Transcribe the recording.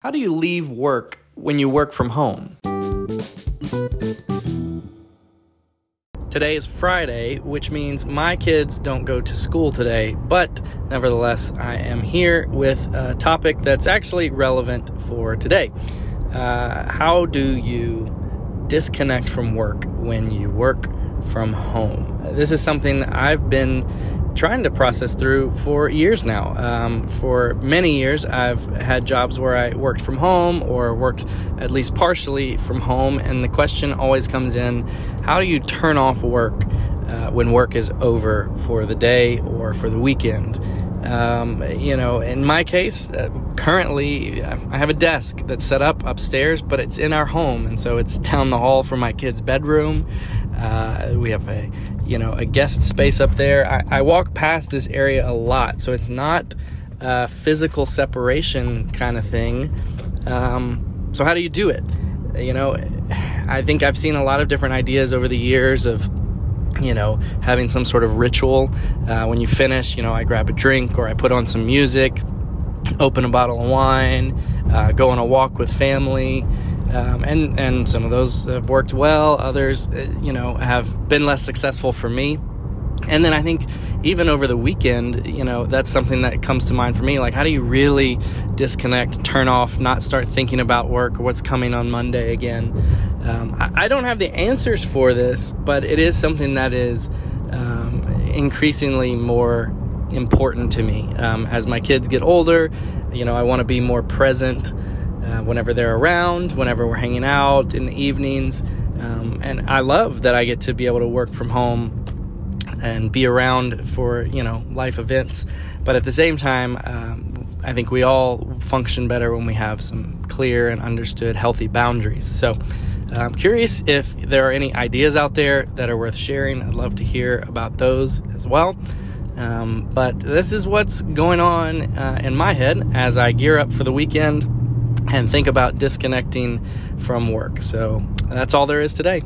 How do you leave work when you work from home? Today is Friday, which means my kids don't go to school today, but nevertheless, I am here with a topic that's actually relevant for today. Uh, how do you disconnect from work when you work from home? This is something I've been trying to process through for years now. Um, for many years, I've had jobs where I worked from home or worked at least partially from home, and the question always comes in how do you turn off work uh, when work is over for the day or for the weekend? Um, you know, in my case, uh, currently I have a desk that's set up upstairs, but it's in our home, and so it's down the hall from my kid's bedroom. Uh, we have a you know a guest space up there. I, I, walk past this area a lot, so it's not a physical separation kind of thing. Um, so how do you do it? You know, I think I've seen a lot of different ideas over the years of you know, having some sort of ritual. Uh, when you finish, you know, I grab a drink or I put on some music, open a bottle of wine, uh, go on a walk with family. Um, and and some of those have worked well. Others, uh, you know, have been less successful for me. And then I think even over the weekend, you know, that's something that comes to mind for me. Like, how do you really disconnect, turn off, not start thinking about work or what's coming on Monday again? Um, I, I, don't have the answers for this, but it is something that is um, increasingly more important to me. Um, as my kids get older, you know, I want to be more present uh, whenever they're around, whenever we're hanging out in the evenings. Um, and I love that I get to be able to work from home and be around for you know life events. But at the same time, um, I think we all function better when we have some clear and understood healthy boundaries. So. I'm curious if there are any ideas out there that are worth sharing. I'd love to hear about those as well. Um, but this is what's going on uh, in my head as I gear up for the weekend and think about disconnecting from work. So that's all there is today.